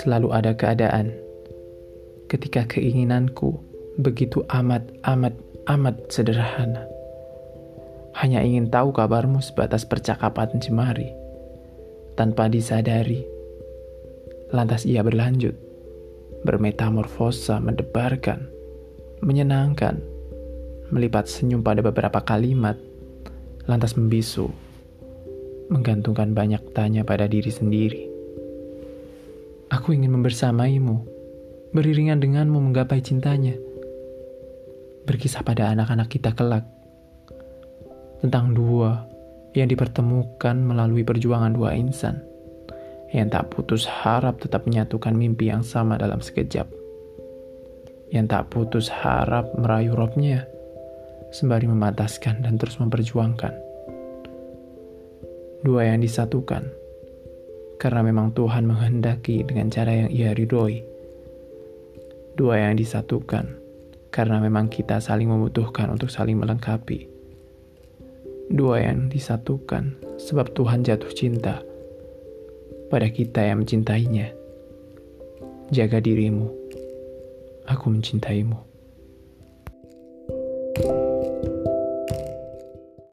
Selalu ada keadaan. Ketika keinginanku begitu amat, amat, amat sederhana. Hanya ingin tahu kabarmu sebatas percakapan jemari, tanpa disadari. Lantas ia berlanjut, bermetamorfosa, mendebarkan, menyenangkan, melipat senyum pada beberapa kalimat, lantas membisu, menggantungkan banyak tanya pada diri sendiri. Aku ingin membersamaimu, beriringan denganmu menggapai cintanya. Berkisah pada anak-anak kita kelak. Tentang dua yang dipertemukan melalui perjuangan dua insan. Yang tak putus harap tetap menyatukan mimpi yang sama dalam sekejap. Yang tak putus harap merayu robnya, sembari memataskan dan terus memperjuangkan. Dua yang disatukan, karena memang Tuhan menghendaki dengan cara yang ia ridhoi. Dua yang disatukan, karena memang kita saling membutuhkan untuk saling melengkapi. Dua yang disatukan, sebab Tuhan jatuh cinta pada kita yang mencintainya. Jaga dirimu, aku mencintaimu.